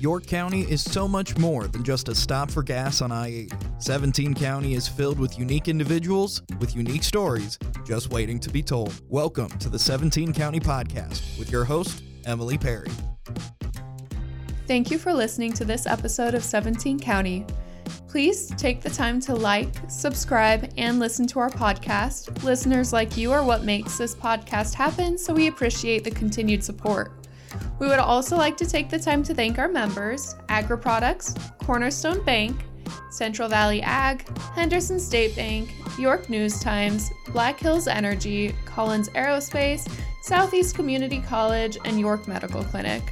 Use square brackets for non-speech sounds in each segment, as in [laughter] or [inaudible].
York County is so much more than just a stop for gas on I 80. 17 County is filled with unique individuals with unique stories just waiting to be told. Welcome to the 17 County Podcast with your host, Emily Perry. Thank you for listening to this episode of 17 County. Please take the time to like, subscribe, and listen to our podcast. Listeners like you are what makes this podcast happen, so we appreciate the continued support. We would also like to take the time to thank our members Agri Products, Cornerstone Bank, Central Valley Ag, Henderson State Bank, York News Times, Black Hills Energy, Collins Aerospace, Southeast Community College, and York Medical Clinic.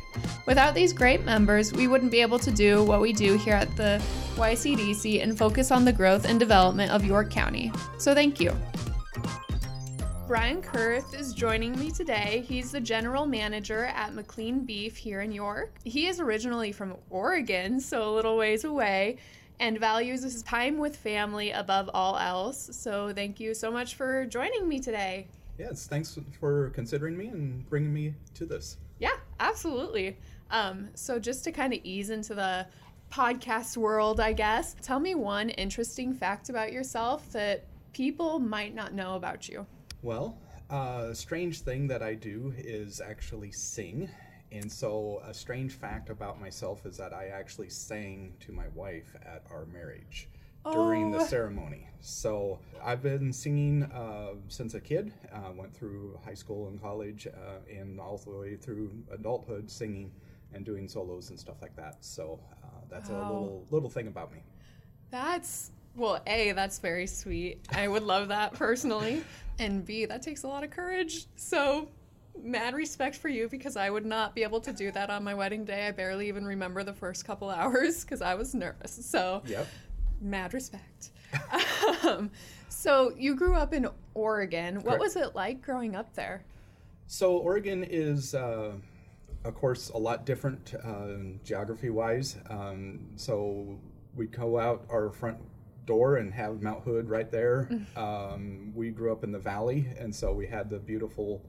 Without these great members, we wouldn't be able to do what we do here at the YCDC and focus on the growth and development of York County. So thank you. Brian Kurth is joining me today. He's the general manager at McLean Beef here in York. He is originally from Oregon, so a little ways away, and values his time with family above all else. So thank you so much for joining me today. Yes, thanks for considering me and bringing me to this. Yeah, absolutely. Um, so just to kind of ease into the podcast world, I guess, tell me one interesting fact about yourself that people might not know about you. Well, a strange thing that I do is actually sing. And so, a strange fact about myself is that I actually sang to my wife at our marriage during the Oh. ceremony. So, I've been singing uh, since a kid. Uh, went through high school and college, uh, and all the way through adulthood, singing and doing solos and stuff like that. So, uh, that's a little little thing about me. That's well, A, that's very sweet. I would love that personally. [laughs] And B, that takes a lot of courage. So mad respect for you because I would not be able to do that on my wedding day. I barely even remember the first couple [laughs] hours because I was nervous. So Yep. mad respect. um, so you grew up in Oregon. What Correct. was it like growing up there? So Oregon is, uh, of course, a lot different uh, geography-wise. Um, so we go out our front door and have Mount Hood right there. [laughs] Um, we grew up in the valley, and so we had the beautiful,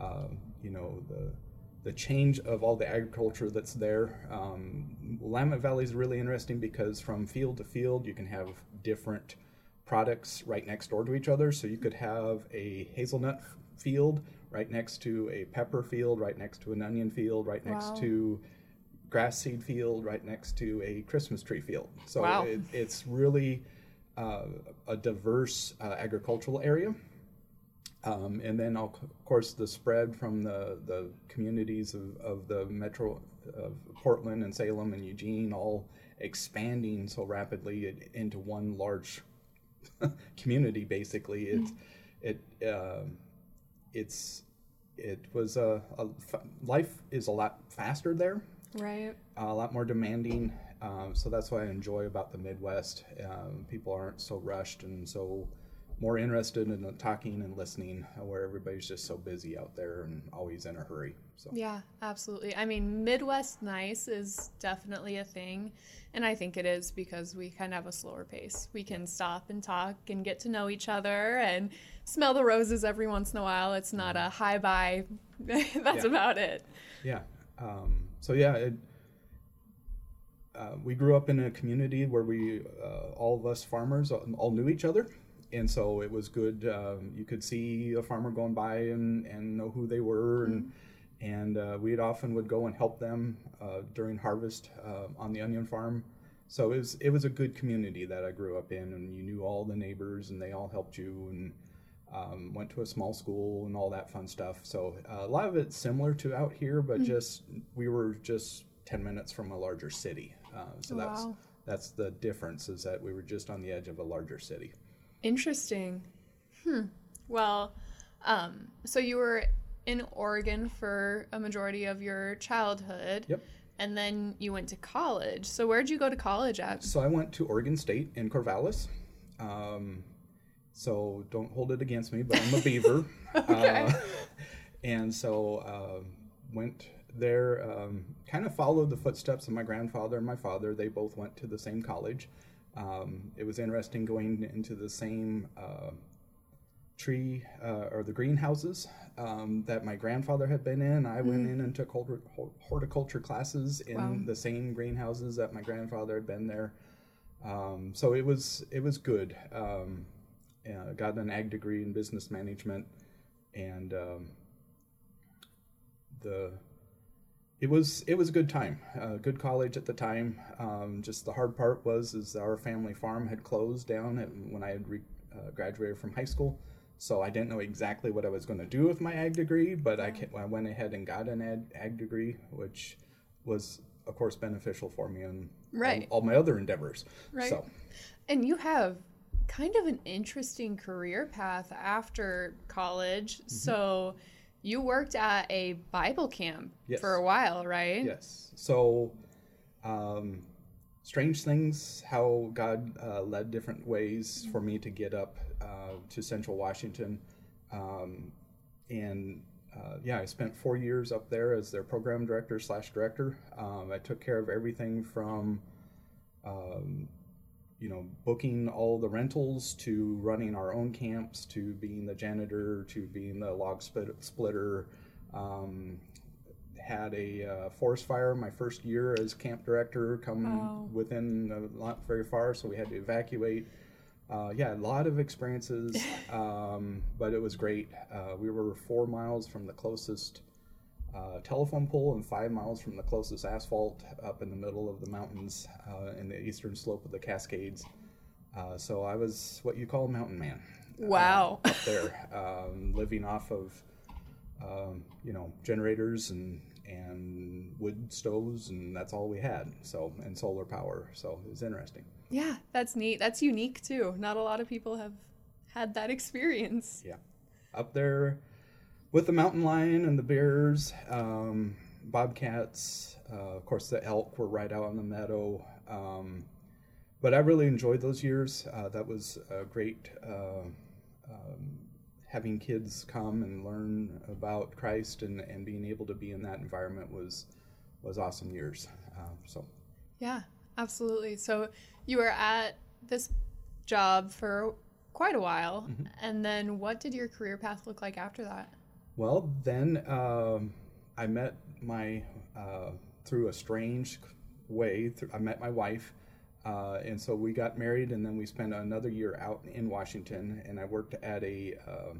uh, you know, the the change of all the agriculture that's there. Um, Willamette Valley is really interesting because from field to field, you can have different products right next door to each other. So you could have a hazelnut field right next to a pepper field, right next to an onion field, right next Wow. to grass seed field, right next to a Christmas tree field. So Wow. it, it's really uh, a diverse uh, agricultural area. Um, and then, of course, the spread from the, the communities of, of the metro of Portland and Salem and Eugene all expanding so rapidly into one large [laughs] community. Basically, it's it um it's it was a, a life is a lot faster there Right. a lot more demanding. Um, so that's what I enjoy about the Midwest. Um, people aren't so rushed and so more interested in talking and listening, where everybody's just so busy out there and always in a hurry. So Yeah, absolutely. I mean, Midwest nice is definitely a thing. And I think it is because we kind of have a slower pace. We can stop and talk and get to know each other and smell the roses every once in a while. It's not a high bye. [laughs] That's Yeah. about it. yeah, um, so yeah, it, uh, we grew up in a community where we uh, all of us farmers all, knew each other. And so it was good. Um, you could see a farmer going by and, and know who they were, and and uh, we often would go and help them uh, during harvest uh, on the onion farm. So it was it was a good community that I grew up in, and you knew all the neighbors, and they all helped you, and um, went to a small school and all that fun stuff. So uh, a lot of it's similar to out here, but just we were just ten minutes from a larger city. Uh, so that's Wow. that's the difference is that we were just on the edge of a larger city. Interesting. Hmm. Well, um, so you were in Oregon for a majority of your childhood. Yep. And then you went to college. So where'd you go to college at? So I went to Oregon State in Corvallis. Um, so don't hold it against me, but I'm a beaver. [laughs] uh, and so uh, went there, um, kind of followed the footsteps of my grandfather and my father. They both went to the same college. Um, it was interesting going into the same uh, tree uh, or the greenhouses um, that my grandfather had been in. I went in and took horticulture classes in Wow. the same greenhouses that my grandfather had been there. Um, so it was it was good. Um, uh, got an ag degree in business management, and um, the it was it was a good time, uh, good college at the time. Um, just the hard part was is our family farm had closed down at, when I had re- uh, graduated from high school, so I didn't know exactly what I was going to do with my ag degree. But I, I went ahead and got an ag, ag degree, which was of course beneficial for me in all- Right. all, my other endeavors. Right. So And you have kind of an interesting career path after college. Mm-hmm. So you worked at a Bible camp Yes. for a while, right? Yes. So, um, strange things how God uh, led different ways for me to get up uh, to Central Washington. Um, and uh, yeah, I spent four years up there as their program director slash director. Um, I took care of everything from, um, you know, booking all the rentals to running our own camps to being the janitor to being the log split- splitter. Um, had a uh, forest fire my first year as camp director come Wow. within uh, not very far so we had to evacuate uh, yeah a lot of experiences [laughs] um, but it was great uh, we were four miles from the closest uh, telephone pole and five miles from the closest asphalt up in the middle of the mountains uh, in the eastern slope of the cascades uh, so i was what you call a mountain man uh, Wow. up there um, living off of um, you know generators and and wood stoves and that's all we had so and solar power so it was interesting Yeah, that's neat. That's unique too. Not a lot of people have had that experience. yeah up there with the mountain lion and the bears um, bobcats uh, of course the elk were right out on the meadow um, but i really enjoyed those years uh, that was a great uh, um, having kids come and learn about christ and, and being able to be in that environment was was awesome years um, so Yeah, absolutely. So you were at this job for quite a while. Mm-hmm. And then what did your career path look like after that? Well, then um, I met my uh, through a strange way. Through, I met my wife, uh, and so we got married, and then we spent another year out in Washington. And I worked at a uh,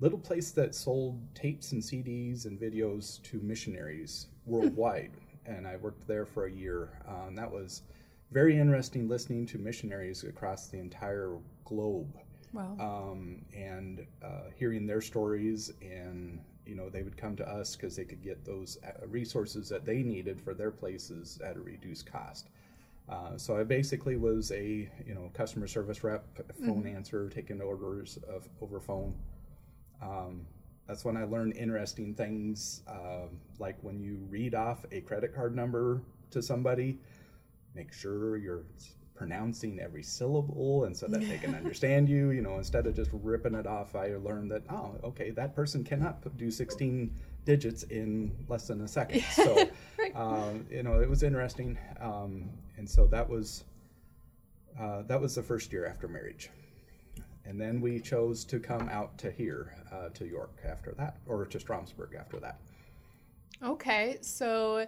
little place that sold tapes and CDs and videos to missionaries worldwide. and I worked there for a year. And that was very interesting, listening to missionaries across the entire globe Wow. um, and uh, hearing their stories and you know they would come to us because they could get those uh, resources that they needed for their places at a reduced cost. Uh, so i basically was a you know customer service rep phone answer taking orders of over phone. Um, that's when i learned interesting things um like when you read off a credit card number to somebody make sure you're pronouncing every syllable and so that they can [laughs] understand you you know instead of just ripping it off i learned that oh okay that person cannot do 16 digits in less than a second. So [laughs] um, you know it was interesting um, and so that was uh, that was the first year after marriage. And then we chose to come out to here uh, to york after that or to stromsburg after that. Okay, so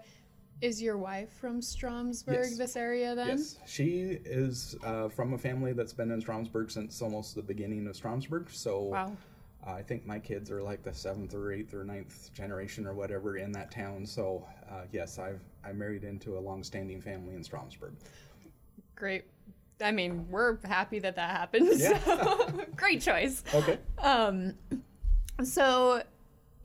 is your wife from Stromsburg, Yes. this area then? Yes, she is uh, from a family that's been in Stromsburg since almost the beginning of Stromsburg. So Wow. I think my kids are like the seventh or eighth or ninth generation or whatever in that town. So uh, yes, I've I married into a long-standing family in Stromsburg. Great. I mean, we're happy that that happened. [laughs] Yeah. So, [laughs] great choice. Okay. Um, so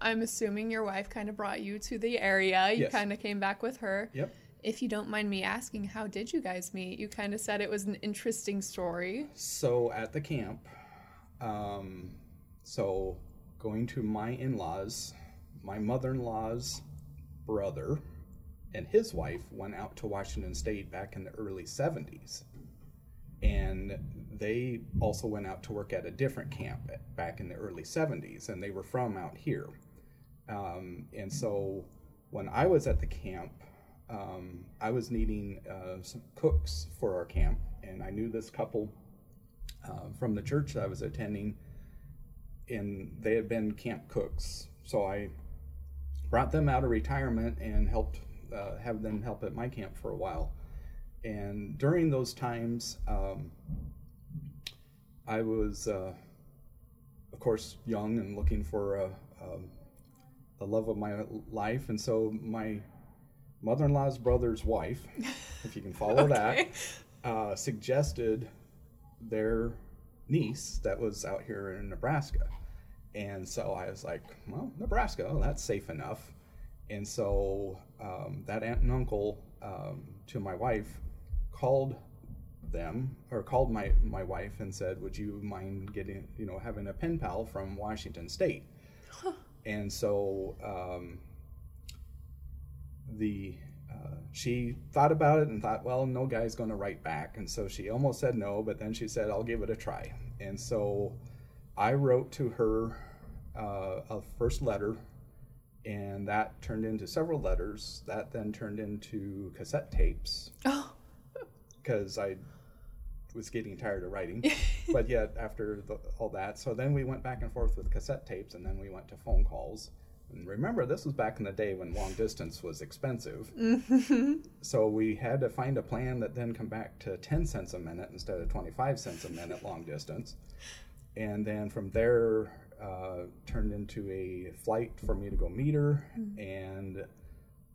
I'm assuming your wife kind of brought you to the area. You Yes. kind of came back with her. Yep. If you don't mind me asking, how did you guys meet? You kind of said it was an interesting story. So at the camp, um, so going to my in-laws, my mother-in-law's brother and his wife went out to Washington State back in the early 70s. And they also went out to work at a different camp back in the early 70s, and they were from out here. Um, and so when I was at the camp, um, I was needing uh, some cooks for our camp, and I knew this couple uh, from the church that I was attending, and they had been camp cooks. So I brought them out of retirement and helped uh, have them help at my camp for a while. And during those times, um, I was, uh, of course, young and looking for a, um, the love of my life. And so my mother in law's brother's wife, [laughs] if you can follow Okay. that, uh, suggested their niece that was out here in Nebraska. And so I was like, well, Nebraska, oh, that's safe enough. And so um, that aunt and uncle um, to my wife called them or called my, my wife and said, would you mind getting, you know, having a pen pal from Washington State? And so um, the uh, she thought about it and thought, well, no guy's going to write back, and so she almost said no, but then she said, I'll give it a try. And so I wrote to her uh, a first letter, and that turned into several letters. That then turned into cassette tapes Oh, because I was getting tired of writing. [laughs] but yet, after the, all that, so then we went back and forth with cassette tapes, and then we went to phone calls. And remember, this was back in the day when long distance was expensive. So we had to find a plan that then come back to 10 cents a minute instead of 25 cents a minute long distance. And then from there, uh, turned into a flight for me to go meet her. And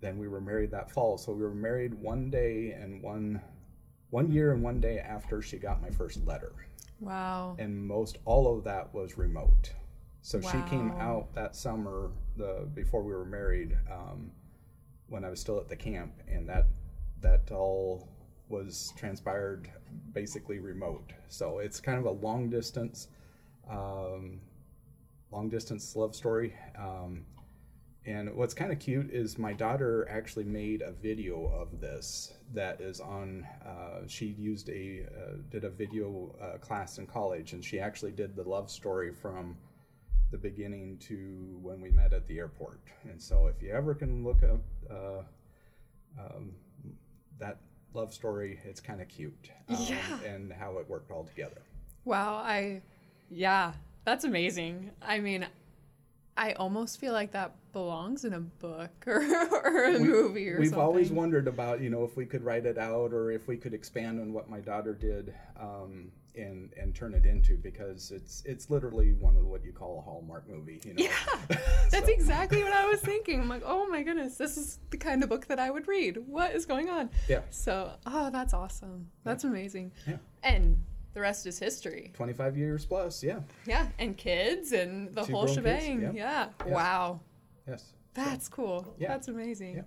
then we were married that fall. So we were married one day and one one year and one day after she got my first letter. wow. And most all of that was remote. So she came out that summer, the before we were married, um, when I was still at the camp, and that that all was transpired basically remote. So it's kind of a long distance, um, long distance love story. Um, and what's kind of cute is my daughter actually made a video of this that is on. Uh, she used a uh, did a video uh, class in college, and she actually did the love story from the beginning to when we met at the airport. And so, if you ever can look up uh, um, that love story, it's kind of cute. Um, Yeah. And how it worked all together. Wow, I yeah, that's amazing. I mean, I almost feel like that belongs in a book or, [laughs] or a movie or We've something. always wondered about, you know, if we could write it out or if we could expand on what my daughter did um, and and turn it into because it's it's literally one of what you call a Hallmark movie. You know? Yeah, [laughs] [laughs] that's exactly what I was thinking. I'm like, oh my goodness, this is the kind of book that I would read. What is going on? Yeah. So, oh, that's awesome. That's amazing. Yeah. And the rest is history. 25 years plus, yeah. Yeah, and kids and the Two whole grown kids, shebang. yeah. Yeah. Yes. Wow. Yes. That's cool. Yeah. That's amazing. Yeah.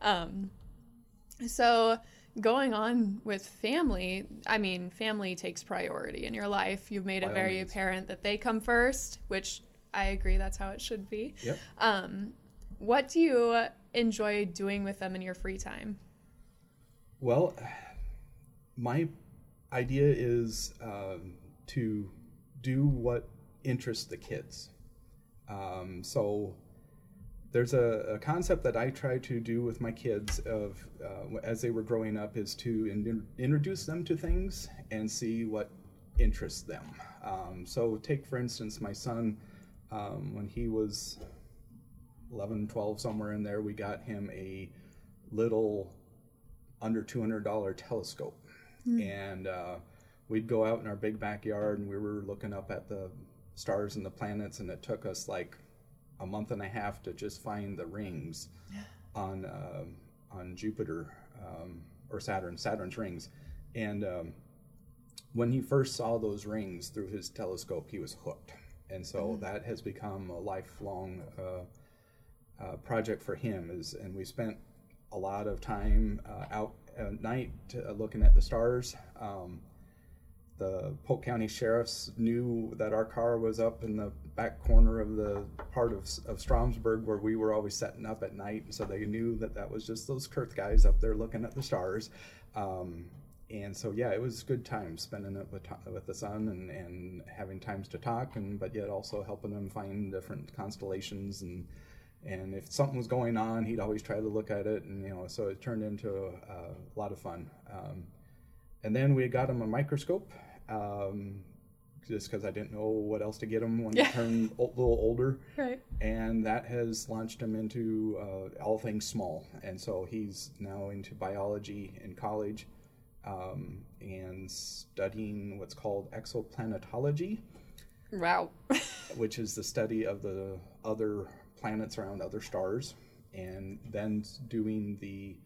Um, so going on with family, I mean, family takes priority in your life. You've made By it very means. apparent that they come first, which I agree that's how it should be. Yep. Um, what do you enjoy doing with them in your free time? Well, my idea is um, to do what interests the kids. Um, so there's a, a concept that I try to do with my kids of uh, as they were growing up is to in- introduce them to things and see what interests them. Um, so take for instance my son um, when he was 11, 12, somewhere in there, we got him a little under $200 telescope. And uh, we'd go out in our big backyard and we were looking up at the stars and the planets, and it took us like a month and a half to just find the rings [gasps] on, uh, on Jupiter um, or Saturn, Saturn's rings. And um, when he first saw those rings through his telescope, he was hooked. And so that has become a lifelong uh, uh, project for him. Is and we spent a lot of time uh, out at night uh, looking at the stars. Um, the Polk County sheriffs knew that our car was up in the back corner of the part of, of Stromsburg where we were always setting up at night, so they knew that that was just those Kurth guys up there looking at the stars. Um, and so yeah, it was good time spending it with, with the son and, and having times to talk, and but yet also helping them find different constellations and and if something was going on, he'd always try to look at it, and you know, so it turned into a, a lot of fun. Um, and then we got him a microscope um, just because I didn't know what else to get him when Yeah. he [laughs] turned a little older. Right. And that has launched him into uh, all things small. And so he's now into biology in college um, and studying what's called exoplanetology, Wow. [laughs] which is the study of the other planets around other stars, and then doing the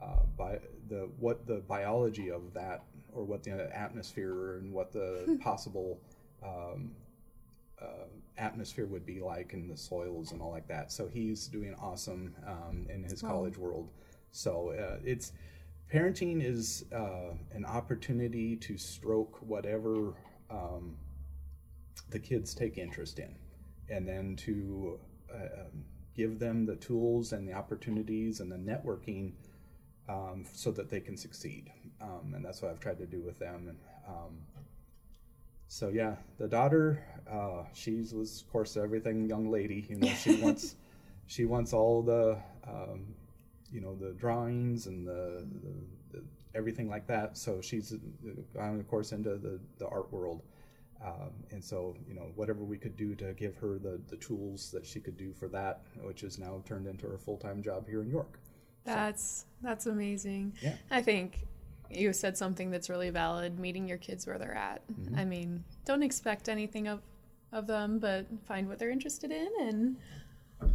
uh, bi- the what the biology of that, or what the atmosphere and what the [laughs] possible um, uh, atmosphere would be like, and the soils and all like that. So he's doing awesome um, in his college world. So uh, it's parenting is uh, an opportunity to stroke whatever. Um, the kids take interest in, and then to um, give them the tools and the opportunities and the networking um, so that they can succeed. Um, and that's what I've tried to do with them. And um, so yeah, the daughter, uh, she's was of course everything young lady. You know, she [laughs] wants she wants all the um, you know the drawings and the, the, the everything like that. So she's uh, gone of course into the the art world. Um, and so, you know, whatever we could do to give her the, the tools that she could do for that, which is now turned into her full time job here in York. That's that's amazing. Yeah. I think you said something that's really valid, meeting your kids where they're at. Mm-hmm. I mean, don't expect anything of of them, but find what they're interested in and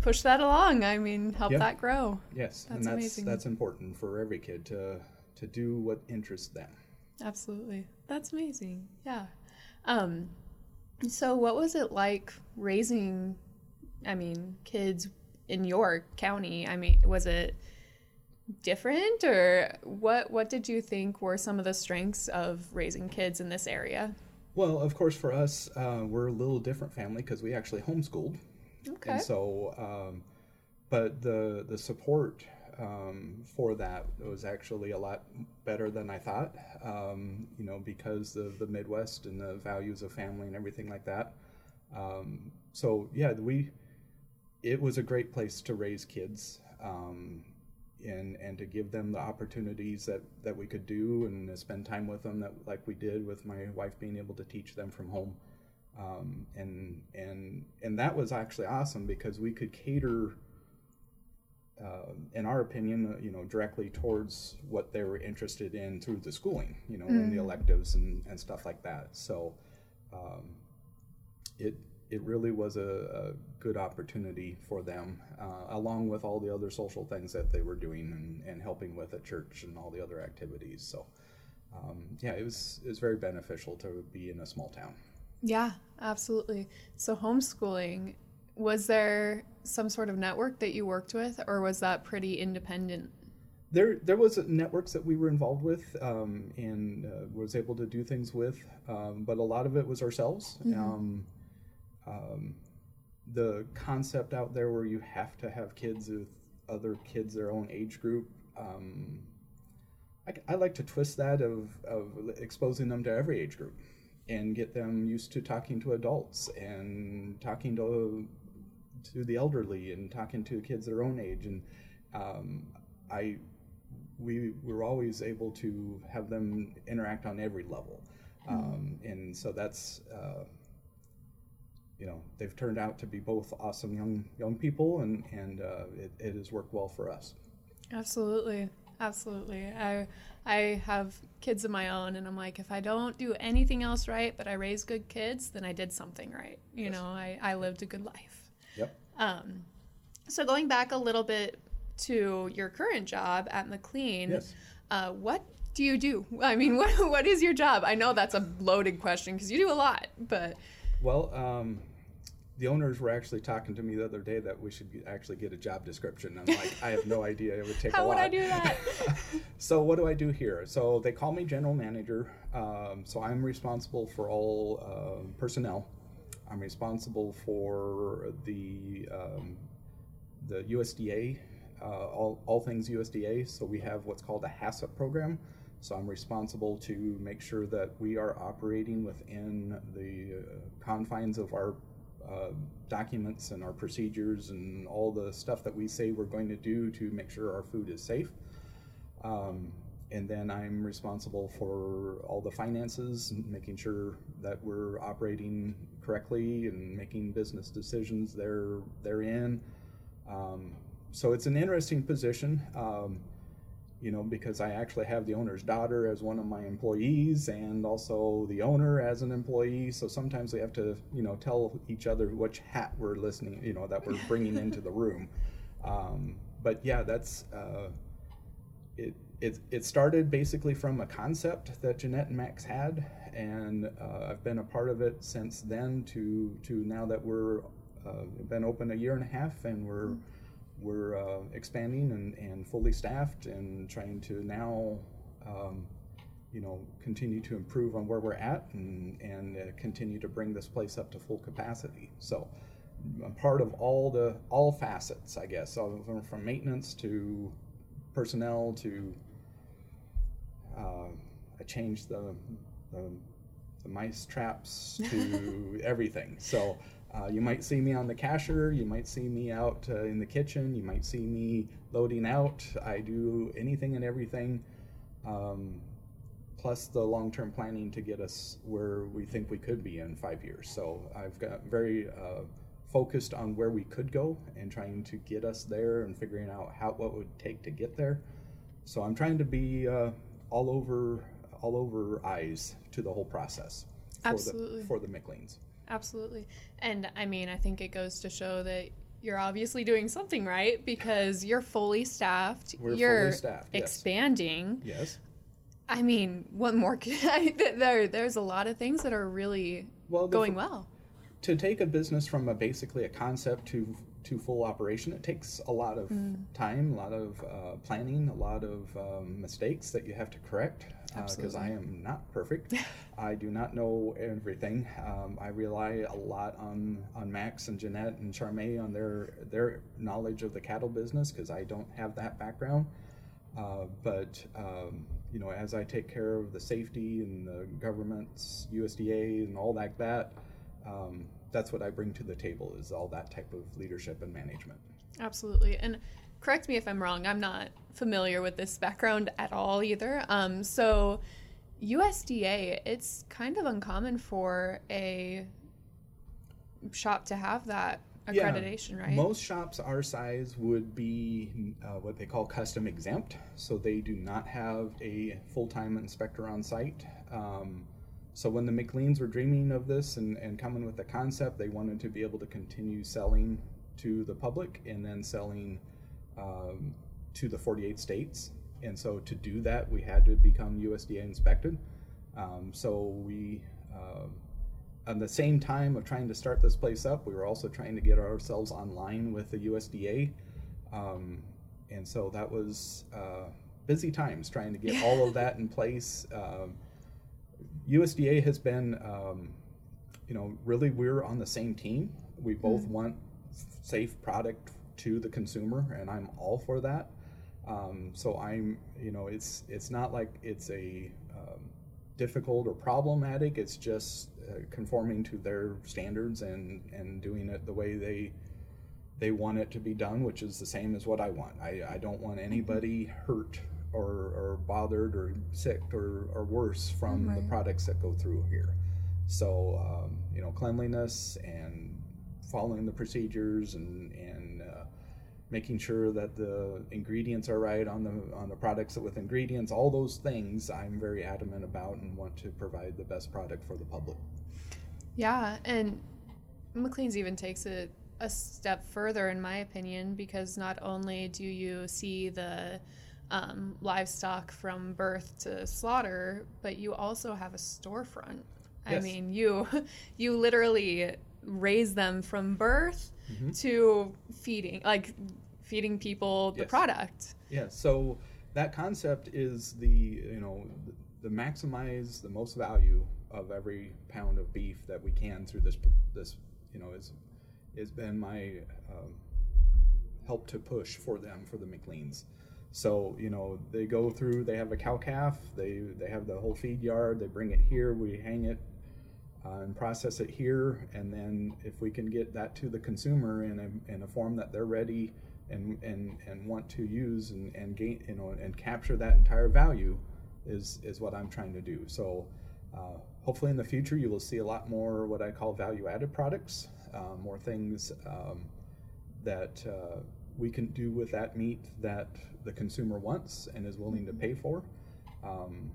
push that along. I mean, help Yeah. that grow. Yes, That's and that's amazing. that's important for every kid to to do what interests them. Absolutely. That's amazing. Yeah. Um so what was it like raising I mean, kids in York County? I mean, was it different or what what did you think were some of the strengths of raising kids in this area? Well, of course, for us, uh, we're a little different family because we actually homeschooled, Okay. and so, um, but the the support um, for that it was actually a lot better than I thought. Um, you know, because of the Midwest and the values of family and everything like that. Um, so yeah, we it was a great place to raise kids. Um, and, and to give them the opportunities that, that we could do and to spend time with them that like we did with my wife being able to teach them from home um, and and and that was actually awesome because we could cater uh, in our opinion uh, you know directly towards what they were interested in through the schooling you know and the electives and, and stuff like that so um, it it really was a, a good opportunity for them, uh, along with all the other social things that they were doing and, and helping with at church and all the other activities. So, um, yeah, it was it was very beneficial to be in a small town. Yeah, absolutely. So homeschooling was there some sort of network that you worked with or was that pretty independent? There, there was networks that we were involved with um, and uh, was able to do things with, um, but a lot of it was ourselves. Um, um, the concept out there where you have to have kids with other kids their own age group. Um, I, I like to twist that of, of exposing them to every age group and get them used to talking to adults and talking to to the elderly and talking to kids their own age and um, I we were always able to have them interact on every level um, and so that's uh, you know they've turned out to be both awesome young young people and and uh, it, it has worked well for us Absolutely. Absolutely. I I have kids of my own and I'm like if I don't do anything else right but I raise good kids, then I did something right. You Yes. know, I I lived a good life. Um so going back a little bit to your current job at McLean, yes uh, what do you do? I mean, [laughs] what what is your job? I know that's a loaded question because you do a lot, but well um, the owners were actually talking to me the other day that we should actually get a job description. I'm like, I have no idea. It would take a how would I do that? [laughs] [laughs] so what do I do here? So they call me general manager. Um, so I'm responsible for all um personnel. I'm responsible for the um, the USDA, uh, all all things USDA. So we have what's called a HACCP program. So I'm responsible to make sure that we are operating within the uh, confines of our uh, documents and our procedures and all the stuff that we say we're going to do to make sure our food is safe. Um, and then I'm responsible for all the finances, making sure that we're operating correctly and making business decisions there therein. Um, so it's an interesting position, um, you know, because I actually have the owner's daughter as one of my employees and also the owner as an employee. So sometimes we have to, you know, tell each other which hat we're listening, you know, that we're bringing [laughs] into the room. Um, but yeah, that's uh, it it, it started basically from a concept that Jeanette and Max had, and uh, I've been a part of it since then to to now that we're uh, been open a year and a half and we're mm-hmm. we're uh, expanding and, and fully staffed and trying to now um, you know continue to improve on where we're at and and uh, continue to bring this place up to full capacity. So I'm part of all the all facets, I guess, so from maintenance to personnel to uh, I changed the, the, the mice traps to [laughs] everything. So uh, you might see me on the cashier, you might see me out uh, in the kitchen, you might see me loading out. I do anything and everything, um, plus the long term planning to get us where we think we could be in five years. So I've got very uh, focused on where we could go and trying to get us there and figuring out how what would take to get there. So I'm trying to be uh, all over all over eyes to the whole process for Absolutely. the for the McLeans. Absolutely. And I mean, I think it goes to show that you're obviously doing something right because you're fully staffed. We're you're fully staffed, yes. expanding. Yes. I mean, what more can [laughs] I, there there's a lot of things that are really well, going well. To take a business from a basically a concept to to full operation, it takes a lot of mm. time, a lot of uh, planning, a lot of um, mistakes that you have to correct. Because uh, I am not perfect, [laughs] I do not know everything. Um, I rely a lot on on Max and Jeanette and Charme on their their knowledge of the cattle business because I don't have that background. Uh, but um, you know, as I take care of the safety and the government's USDA and all that, that, um, that's what I bring to the table is all that type of leadership and management. Absolutely. And correct me if I'm wrong. I'm not familiar with this background at all either. Um, so USDA, it's kind of uncommon for a shop to have that accreditation, yeah, right? Most shops our size would be uh, what they call custom exempt, so they do not have a full-time inspector on site. Um, so when the McLeans were dreaming of this and, and coming with the concept, they wanted to be able to continue selling to the public and then selling um, to the 48 states. And so to do that, we had to become USDA inspected. Um, so we, uh, at the same time of trying to start this place up, we were also trying to get ourselves online with the USDA. Um, and so that was uh, busy times trying to get all of [laughs] that in place. Um, USDA has been, um, you know, really we're on the same team. We both mm want safe product to the consumer, and I'm all for that. Um, so I'm, you know, it's it's not like it's a um, difficult or problematic. It's just uh, conforming to their standards and and doing it the way they they want it to be done, which is the same as what I want. I, I don't want anybody hurt or, or bothered or sick or, or worse from right. the products that go through here. So, um, you know, cleanliness and following the procedures and, and uh, making sure that the ingredients are right on the on the products with ingredients, all those things I'm very adamant about and want to provide the best product for the public. Yeah, and McLean's even takes it a step further, in my opinion, because not only do you see the um, livestock from birth to slaughter, but you also have a storefront. Yes. I mean, you [laughs] you literally raise them from birth mm-hmm. to feeding, like feeding people the product. Yeah. So that concept is the you know the, the maximize the most value of every pound of beef that we can through this this you know is has been my um, help to push for them for the McLeans. So you know they go through. They have a cow calf. They they have the whole feed yard. They bring it here. We hang it uh, and process it here. And then if we can get that to the consumer in a in a form that they're ready and and and want to use and, and gain you know and capture that entire value is is what I'm trying to do. So uh, hopefully in the future you will see a lot more what I call value added products, uh, more things um, that uh, we can do with that meat that the consumer wants and is willing to pay for. Um,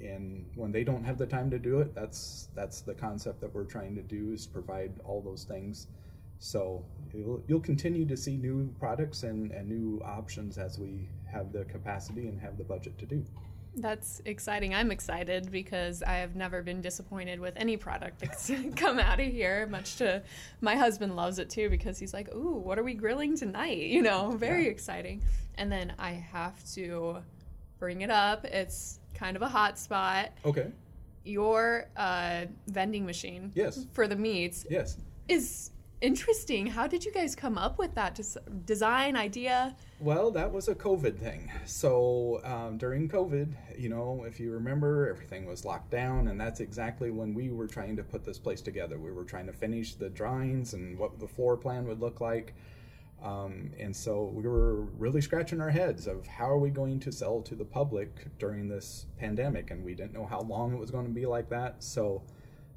and when they don't have the time to do it, that's that's the concept that we're trying to do is provide all those things. So you'll, you'll continue to see new products and, and new options as we have the capacity and have the budget to do. That's exciting. I'm excited because I have never been disappointed with any product that's [laughs] come out of here. Much to my husband loves it too because he's like, "Ooh, what are we grilling tonight?" [laughs] You know, very yeah. exciting. And then I have to bring it up. It's kind of a hot spot. Okay. Your uh, vending machine. Yes. For the meats. Yes. Is interesting. How did you guys come up with that design idea? Well, that was a COVID thing. So um, during COVID, you know, if you remember, everything was locked down, and that's exactly when we were trying to put this place together. We were trying to finish the drawings and what the floor plan would look like. Um, and so we were really scratching our heads of how are we going to sell to the public during this pandemic, and we didn't know how long it was going to be like that. So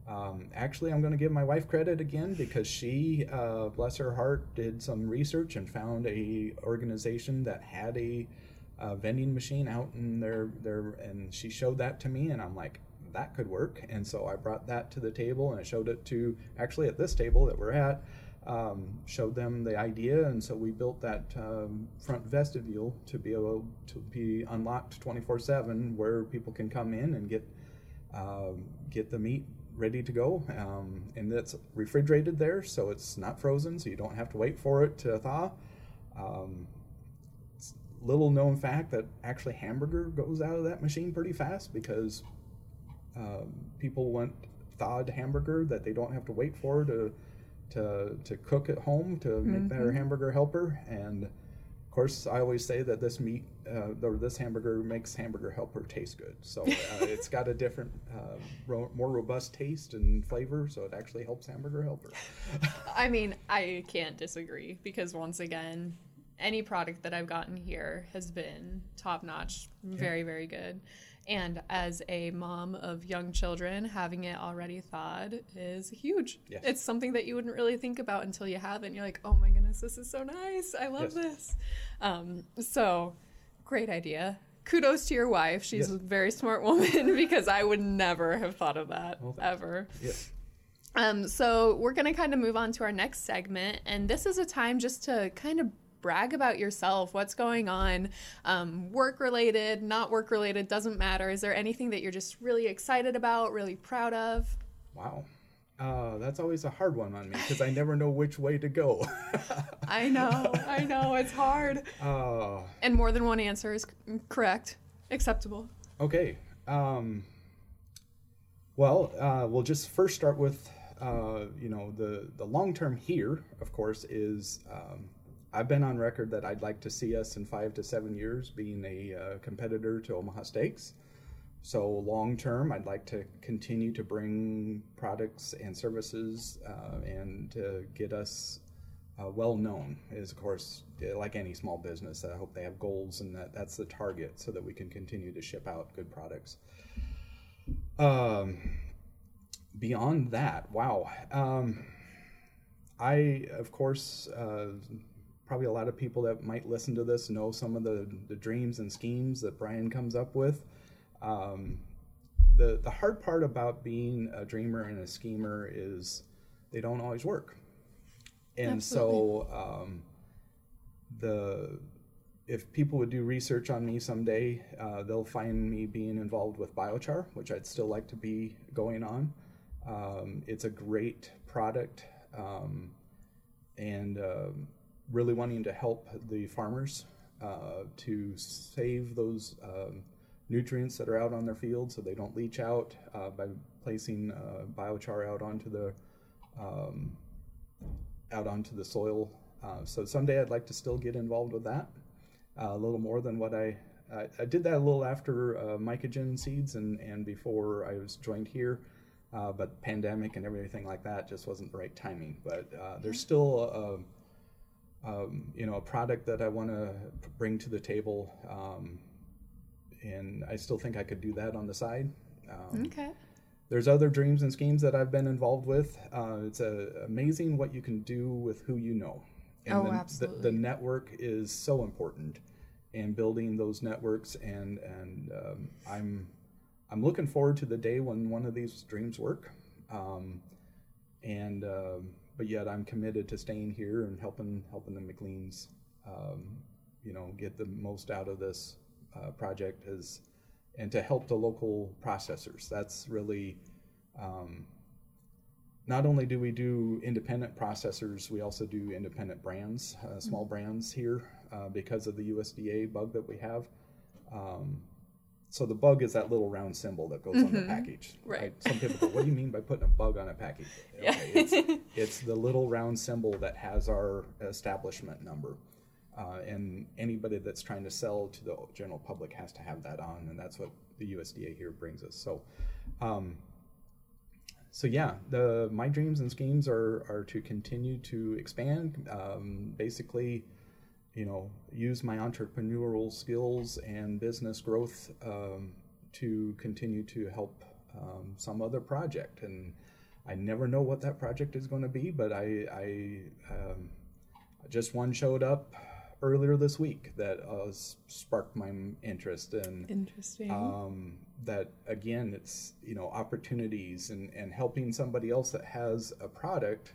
um, actually, I'm going to give my wife credit again because she, uh, bless her heart, did some research and found a organization that had a, a vending machine out in their their, and she showed that to me, and I'm like, that could work. And so I brought that to the table and I showed it to actually at this table that we're at. Um, showed them the idea, and so we built that um, front vestibule to be able to be unlocked 24/7, where people can come in and get um, get the meat ready to go, um, and it's refrigerated there, so it's not frozen, so you don't have to wait for it to thaw. Um, little known fact that actually hamburger goes out of that machine pretty fast because um, people want thawed hamburger that they don't have to wait for to to to cook at home to make mm-hmm. their hamburger helper and course, I always say that this meat, uh, or this hamburger makes hamburger helper taste good. So uh, [laughs] it's got a different, uh, ro- more robust taste and flavor. So it actually helps hamburger helper. [laughs] I mean, I can't disagree because once again, any product that I've gotten here has been top notch, very, yeah. very good. And as a mom of young children, having it already thawed is huge. Yes. It's something that you wouldn't really think about until you have it. And you're like, oh my goodness, this is so nice. I love yes. this. Um, so, great idea. Kudos to your wife. She's yes. a very smart woman [laughs] because I would never have thought of that well, ever. Yes. Um, so we're going to kind of move on to our next segment. And this is a time just to kind of brag about yourself. What's going on? Um, work related, not work related, doesn't matter. Is there anything that you're just really excited about, really proud of? Wow. Uh, that's always a hard one on me because I never know which way to go. [laughs] I know, I know, it's hard. Uh, and more than one answer is correct, acceptable. Okay. Um, well, uh, we'll just first start with, uh, you know, the the long term here, of course, is um, I've been on record that I'd like to see us in five to seven years being a uh, competitor to Omaha Steaks. So long term, I'd like to continue to bring products and services uh, and to get us uh, well known. Is of course like any small business. I hope they have goals and that that's the target, so that we can continue to ship out good products. Um, beyond that, wow. Um, I of course uh, probably a lot of people that might listen to this know some of the, the dreams and schemes that Brian comes up with. Um, the, the hard part about being a dreamer and a schemer is they don't always work. And Absolutely. so um, the if people would do research on me someday, uh, they'll find me being involved with biochar, which I'd still like to be going on. Um, it's a great product, um, and um, really wanting to help the farmers uh, to save those um, nutrients that are out on their fields so they don't leach out uh, by placing uh, biochar out onto the um, out onto the soil. Uh, so someday I'd like to still get involved with that uh, a little more than what I I, I did that a little after uh, mycogen seeds and and before I was joined here. Uh, but pandemic and everything like that just wasn't the right timing. But there's still um, you know, a product that I want to bring to the table. Um, and I still think I could do that on the side. Um, Okay. there's other dreams and schemes that I've been involved with. Uh, it's uh, amazing what you can do with who you know. Oh, the, The, absolutely. the network is so important, and building those networks. And and um, I'm I'm looking forward to the day when one of these dreams work. Um, and um, but yet I'm committed to staying here and helping helping the McLeans, um, you know, get the most out of this uh, project as and to help the local processors. That's really um, not only do we do independent processors, we also do independent brands, uh, small brands here uh, because of the USDA bug that we have. Um, so the bug is that little round symbol that goes on the package. Right. Some people go, "What do you mean by putting a bug on a package?" [laughs] Yeah. it's, it's the little round symbol that has our establishment number. Uh, and anybody that's trying to sell to the general public has to have that on, and that's what the USDA here brings us. So, um, so yeah, the my dreams and schemes are are to continue to expand. Um, basically, you know, use my entrepreneurial skills and business growth um, to continue to help um, some other project. And I never know what that project is going to be, but I, I um, just one showed up earlier this week that uh, sparked my interest and Interesting. um, that again it's you know opportunities and, and helping somebody else that has a product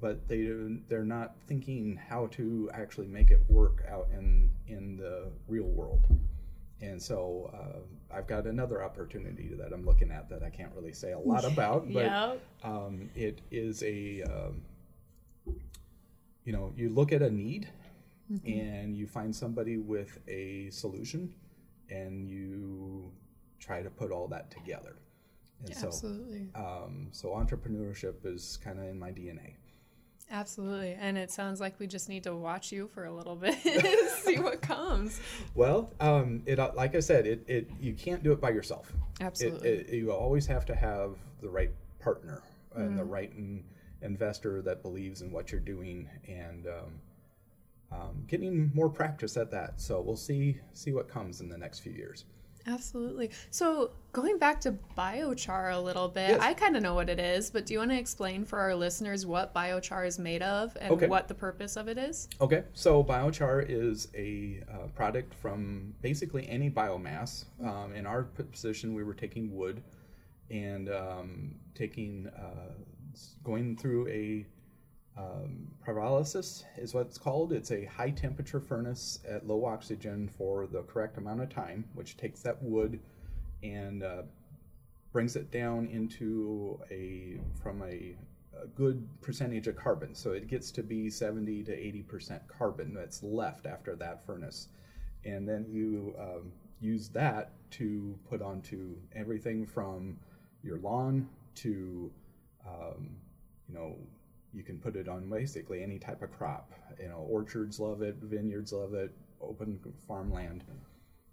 but they they're not thinking how to actually make it work out in in the real world and so uh, I've got another opportunity that I'm looking at that I can't really say a lot [laughs] about but Yep. um, it is a um, you know you look at a need and you find somebody with a solution and you try to put all that together and so Absolutely. um, so entrepreneurship is kind of in my dna Absolutely. And it sounds like we just need to watch you for a little bit, [laughs] and [laughs] see what comes. well um, it uh, like i said it, it you can't do it by yourself Absolutely. it, it, you always have to have the right partner and the right in, investor that believes in what you're doing and um, um, getting more practice at that so we'll see see what comes in the next few years Absolutely. So, going back to biochar a little bit, Yes. I kind of know what it is, but do you want to explain for our listeners what biochar is made of and Okay. what the purpose of it is? Okay, so biochar is a uh, product from basically any biomass. Um, in our position, we were taking wood and um, taking, uh, going through a um, pyrolysis is what it's called. It's a high temperature furnace at low oxygen for the correct amount of time, which takes that wood and uh, brings it down into a from a, a good percentage of carbon. So it gets to be 70 to 80 percent carbon that's left after that furnace, and then you um, use that to put onto everything from your lawn to um, you know you can put it on basically any type of crop. You know, orchards love it, vineyards love it, open farmland.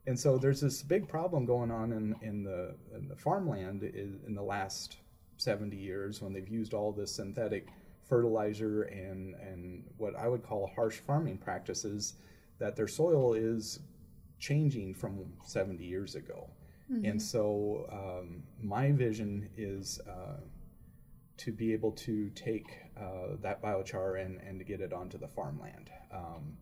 And so there's this big problem going on in, in the in the farmland in the last 70 years when they've used all this synthetic fertilizer and and what I would call harsh farming practices that their soil is changing from 70 years ago. And so um, my vision is uh, to be able to take uh, that biochar and, and to get it onto the farmland. Um,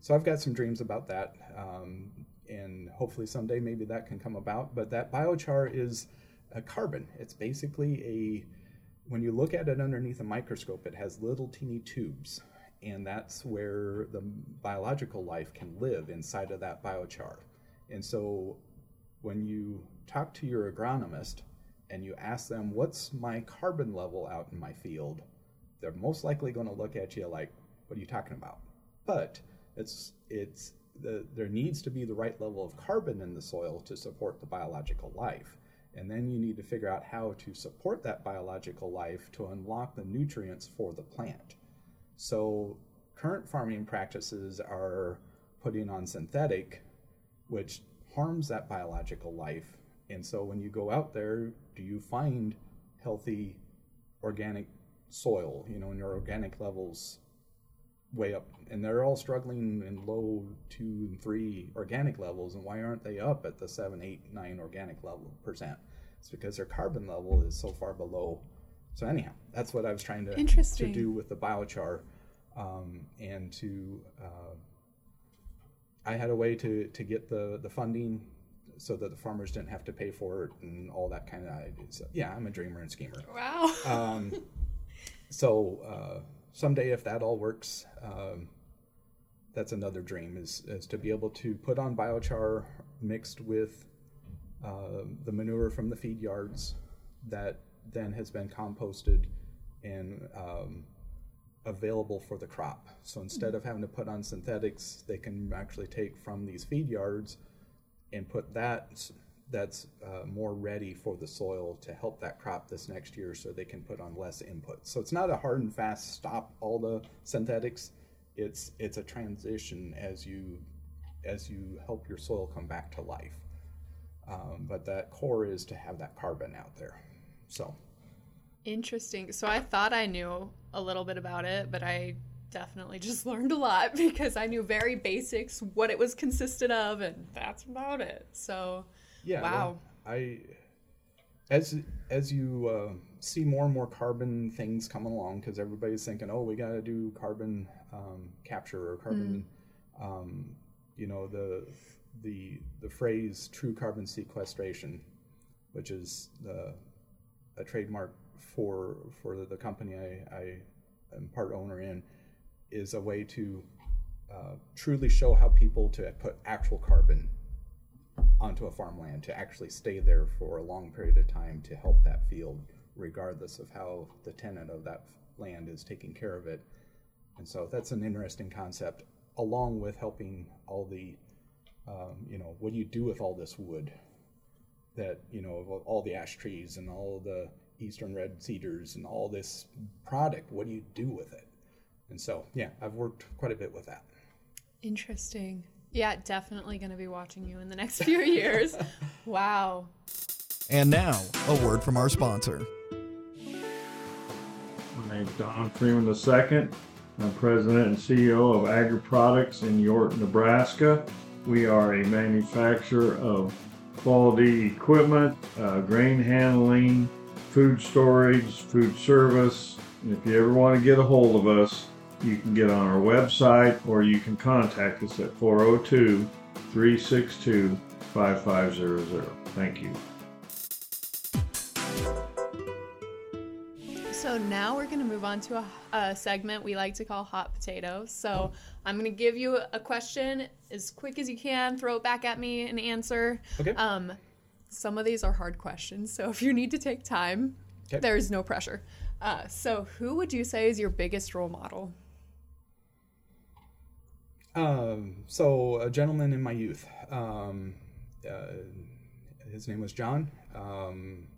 so I've got some dreams about that, um, and hopefully someday maybe that can come about. But that biochar is a carbon. It's basically a when you look at it underneath a microscope, it has little teeny tubes, and that's where the biological life can live inside of that biochar. And so when you talk to your agronomist and you ask them what's my carbon level out in my field, they're most likely going to look at you like, "What are you talking about?" But it's it's the, there needs to be the right level of carbon in the soil to support the biological life, and then you need to figure out how to support that biological life to unlock the nutrients for the plant. So current farming practices are putting on synthetic, which harms that biological life. And so when you go out there, do you find healthy organic soil, you know, and your organic levels way up, and they're all struggling in low two and three organic levels. And why aren't they up at the seven, eight, nine organic level percent? It's because their carbon level is so far below. So anyhow, that's what I was trying to to do with the biochar, um, and to uh, I had a way to to get the the funding so that the farmers didn't have to pay for it and all that kind of ideas. Yeah, I'm a dreamer and schemer. Wow. Um, [laughs] so uh, someday, if that all works, um, that's another dream is, is to be able to put on biochar mixed with uh, the manure from the feed yards that then has been composted and um, available for the crop. So instead of having to put on synthetics, they can actually take from these feed yards and put that that's uh, more ready for the soil to help that crop this next year so they can put on less input. So it's not a hard and fast stop all the synthetics. It's it's a transition as you as you help your soil come back to life. Um, but that core is to have that carbon out there. So Interesting. So I thought I knew a little bit about it, but I definitely just [laughs] learned a lot because I knew very basics, what it was consisted of, and that's about it. So, yeah, wow. well, I as as you uh, see more and more carbon things coming along, because everybody's thinking, oh, we got to do carbon um, capture or carbon, um, you know, the the the phrase true carbon sequestration, which is the a trademark for for the, the company I, I am part owner in, is a way to uh, truly show how people to put actual carbon onto a farmland to actually stay there for a long period of time to help that field, regardless of how the tenant of that land is taking care of it. And so that's an interesting concept, along with helping all the, um, you know, what do you do with all this wood? That, you know, all the ash trees and all the eastern red cedars and all this product, what do you do with it? And so, yeah, I've worked quite a bit with that. Interesting. Yeah, definitely going to be watching you in the next [laughs] few years. wow. And now, a word from our sponsor. My name's Don Freeman II. I'm president and CEO of Agri Products in York, Nebraska. We are a manufacturer of quality equipment, uh, grain handling, food storage, food service. And if you ever want to get a hold of us, you can get on our website or you can contact us at 402 362 5500. Thank you. So now we're going to move on to a, a segment we like to call hot potatoes. So I'm going to give you a question as quick as you can, throw it back at me and answer. Okay. Um, some of these are hard questions, so if you need to take time, Okay. there is no pressure. Uh, so who would you say is your biggest role model? Um, so a gentleman in my youth, um, uh, his name was John. Um,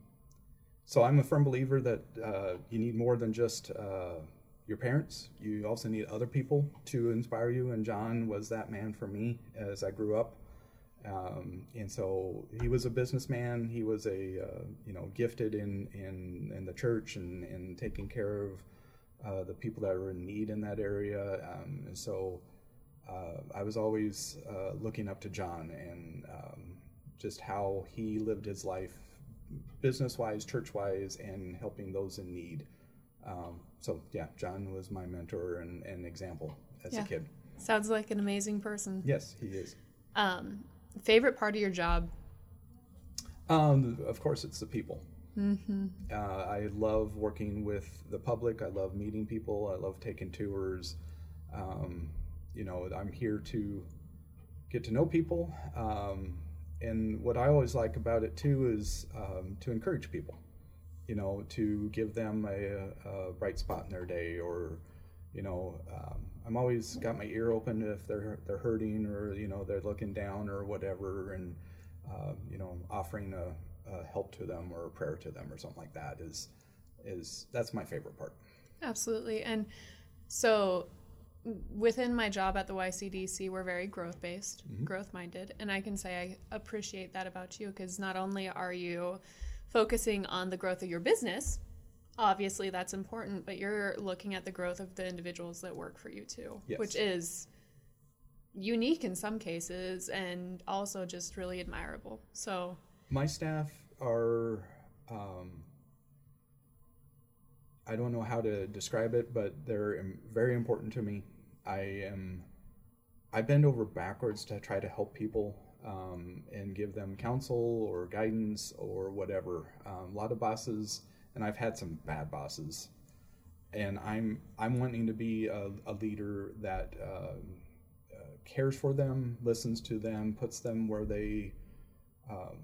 so I'm a firm believer that uh, you need more than just uh, your parents. You also need other people to inspire you, and John was that man for me as I grew up. Um, and so he was a businessman. He was a uh, you know gifted in in, in the church and, and taking care of uh, the people that were in need in that area. Um, and so uh, I was always uh, looking up to John and um, just how he lived his life, business wise, church wise, and helping those in need. Um, so yeah, John was my mentor and, and example as Yeah. a kid. Sounds like an amazing person. Yes, he is. Um, favorite part of your job? Um, of course, it's the people. Mm-hmm. Uh, I love working with the public. I love meeting people. I love taking tours. Um, you know, I'm here to get to know people. Um, and what I always like about it too is um, to encourage people. You know, to give them a, a bright spot in their day, or you know, um, I'm always got my ear open if they're they're hurting or you know they're looking down or whatever, and uh, you know, offering a, a help to them or a prayer to them or something like that is is that's my favorite part. Absolutely. And so within my job at the YCDC, we're very growth based, growth minded. And I can say I appreciate that about you because not only are you focusing on the growth of your business, obviously that's important, but you're looking at the growth of the individuals that work for you too, Yes. which is unique in some cases and also just really admirable. So, My staff are, um, I don't know how to describe it, but they're very important to me. I am, I bend over backwards to try to help people um, and give them counsel or guidance or whatever. Um, a lot of bosses, and I've had some bad bosses, and I'm I'm wanting to be a, a leader that um, uh, cares for them, listens to them, puts them where they um,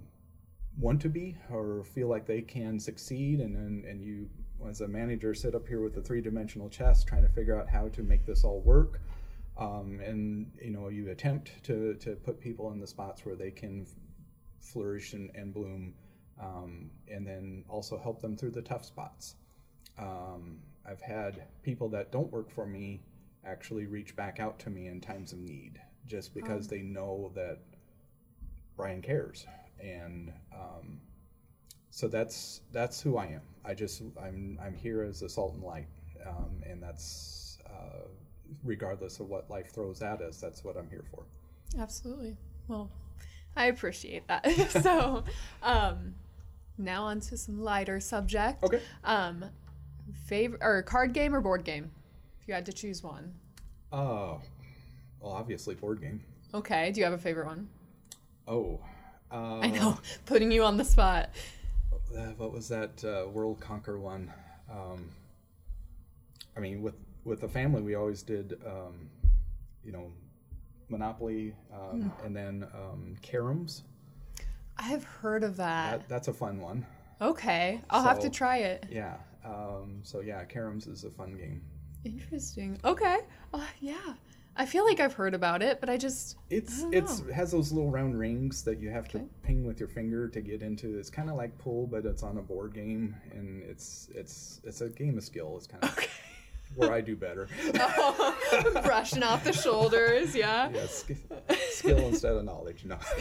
want to be or feel like they can succeed and and, and you as a manager sit up here with a three-dimensional chess trying to figure out how to make this all work. Um, and you know you attempt to to put people in the spots where they can flourish and, and bloom um, and then also help them through the tough spots. Um, i've had people that don't work for me actually reach back out to me in times of need just because they know that Brian cares, and um, so that's that's who I am. I just I'm I'm here as a salt and light, um, and that's uh, regardless of what life throws at us. That's what I'm here for. absolutely. Well, I appreciate that. [laughs] so, um, now on to some lighter subject. Okay. Um, favorite or card game or board game? If you had to choose one. Uh, well, obviously board game. Okay. Do you have a favorite one? Oh, uh, I know, [laughs] putting you on the spot. Uh, what was that uh, World Conquer one? Um, I mean, with with the family, we always did, um, you know, Monopoly, um, and then um, Caroms. I have heard of that. That, that's a fun one. Okay, I'll have to try it. Yeah. Um, so yeah, Caroms is a fun game. Interesting. Okay. Uh, yeah. I feel like I've heard about it, but I just It's don't it's has those little round rings that you have Okay. to ping with your finger to get into. It's kind of like pool, but it's on a board game, and it's it's it's a game of skill. It's kind of okay. where I do better. [laughs] brushing off the shoulders. Yeah. yeah, sk- skill instead of knowledge. No. [laughs] [laughs]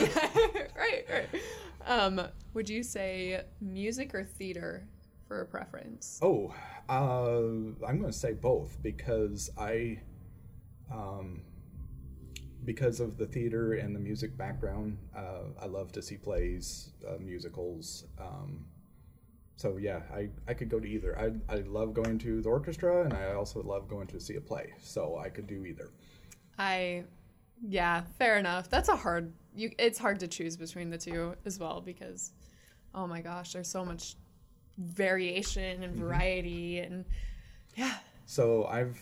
right. Right. Um, would you say music or theater for a preference? Oh, uh, I'm going to say both because I, um, because of the theater and the music background, uh, I love to see plays, uh, musicals. Um, so yeah, I, I could go to either. I, I love going to the orchestra, and I also love going to see a play. So I could do either. I, yeah, fair enough. That's a hard. You, it's hard to choose between the two as well because, oh my gosh, there's so much variation and variety and yeah. So I've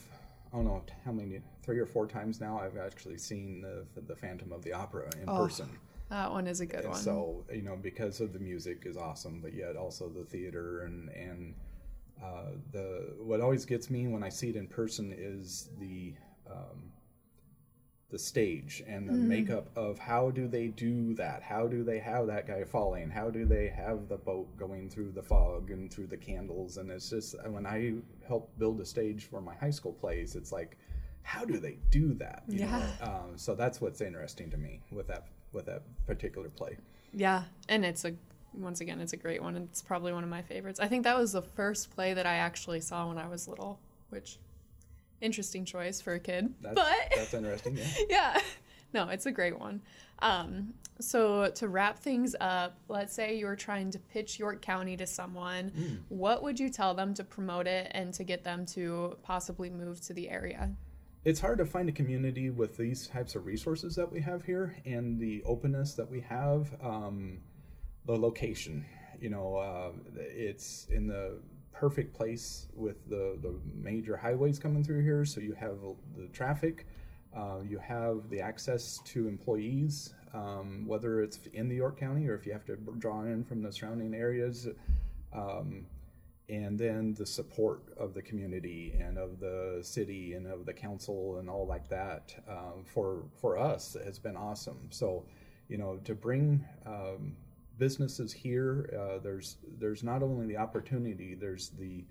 I don't know how many three or four times now I've actually seen the the Phantom of the Opera in person. That one is a good And one. so you know because of the music is awesome, but yet also the theater and and uh, the what always gets me when I see it in person is the um, the stage and the makeup of how do they do that? How do they have that guy falling? How do they have the boat going through the fog and through the candles? And it's just when I help build a stage for my high school plays, it's like, how do they do that? You Yeah. Um, so that's what's interesting to me with that with that particular play. Yeah, and it's a once again, it's a great one. It's probably one of my favorites. I think that was the first play that I actually saw when I was little, which interesting choice for a kid. That's, but [laughs] that's interesting. Yeah. yeah, no, it's a great one. Um, so to wrap things up, let's say you're trying to pitch York County to someone. Hmm. What would you tell them to promote it and to get them to possibly move to the area? it's hard to find a community with these types of resources that we have here and the openness that we have um, the location you know uh, it's in the perfect place with the, the major highways coming through here so you have the traffic uh, you have the access to employees um, whether it's in the york county or if you have to draw in from the surrounding areas um, and then the support of the community and of the city and of the council and all like that um, for for us has been awesome. So, you know, to bring um, businesses here, uh, there's there's not only the opportunity, there's the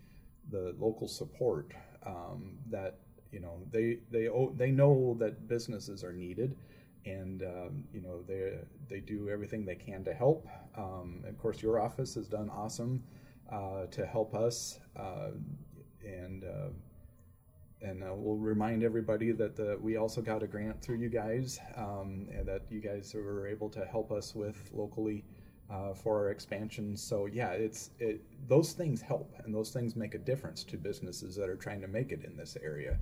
the local support um, that you know they they they know that businesses are needed. And um, you know they they do everything they can to help. Um, of course, your office has done awesome uh, to help us. Uh, and uh, and uh, we'll remind everybody that the, we also got a grant through you guys, um, and that you guys were able to help us with locally uh, for our expansion. So yeah, it's it, those things help, and those things make a difference to businesses that are trying to make it in this area.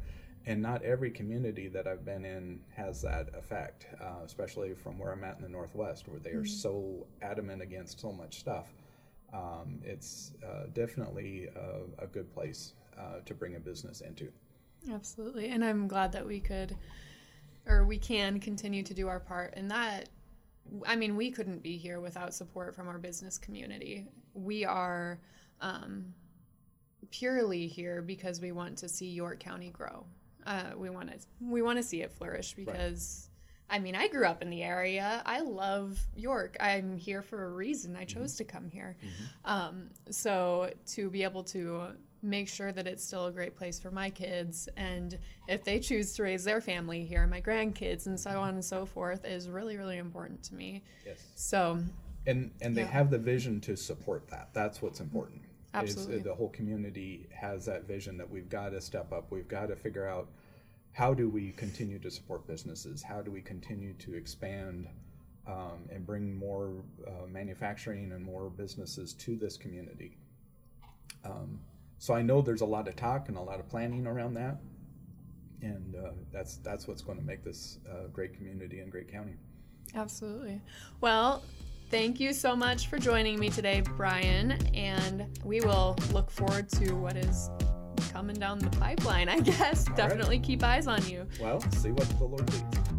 And not every community that I've been in has that effect, uh, especially from where I'm at in the Northwest, where they are mm-hmm. so adamant against so much stuff. Um, it's uh, definitely a, a, good place uh, to bring a business into. Absolutely. And I'm glad that we could or we can continue to do our part and that I mean, we couldn't be here without support from our business community. We are um, purely here because we want to see York County grow. Uh, we want to we want to see it flourish because. Right. I mean, I grew up in the area. I love York. I'm here for a reason. I chose mm-hmm. to come here. Mm-hmm. Um, so to be able to make sure that it's still a great place for my kids. And if they choose to raise their family here my grandkids and so on and so forth is really really important to me. Yes. So and and they yeah. have the vision to support that. That's what's important. Absolutely. the whole community has that vision that we've got to step up. We've got to figure out how do we continue to support businesses? How do we continue to expand um, and bring more uh, manufacturing and more businesses to this community? Um, so I know there's a lot of talk and a lot of planning around that, and uh, that's that's what's going to make this a great community and great county. Absolutely. Well, thank you so much for joining me today, Brian, and we will look forward to what is coming down the pipeline. I guess All definitely right. keep eyes on you. Well, see what the Lord leads.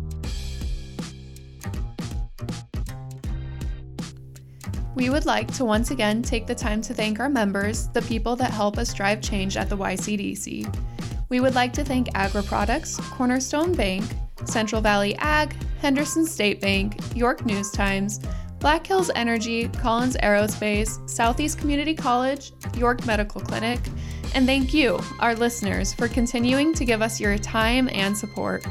We would like to once again take the time to thank our members, the people that help us drive change at the YCDC. We would like to thank Agri Products, Cornerstone Bank, Central Valley Ag, Henderson State Bank, York News Times, Black Hills Energy, Collins Aerospace, Southeast Community College, York Medical Clinic, and thank you, our listeners, for continuing to give us your time and support.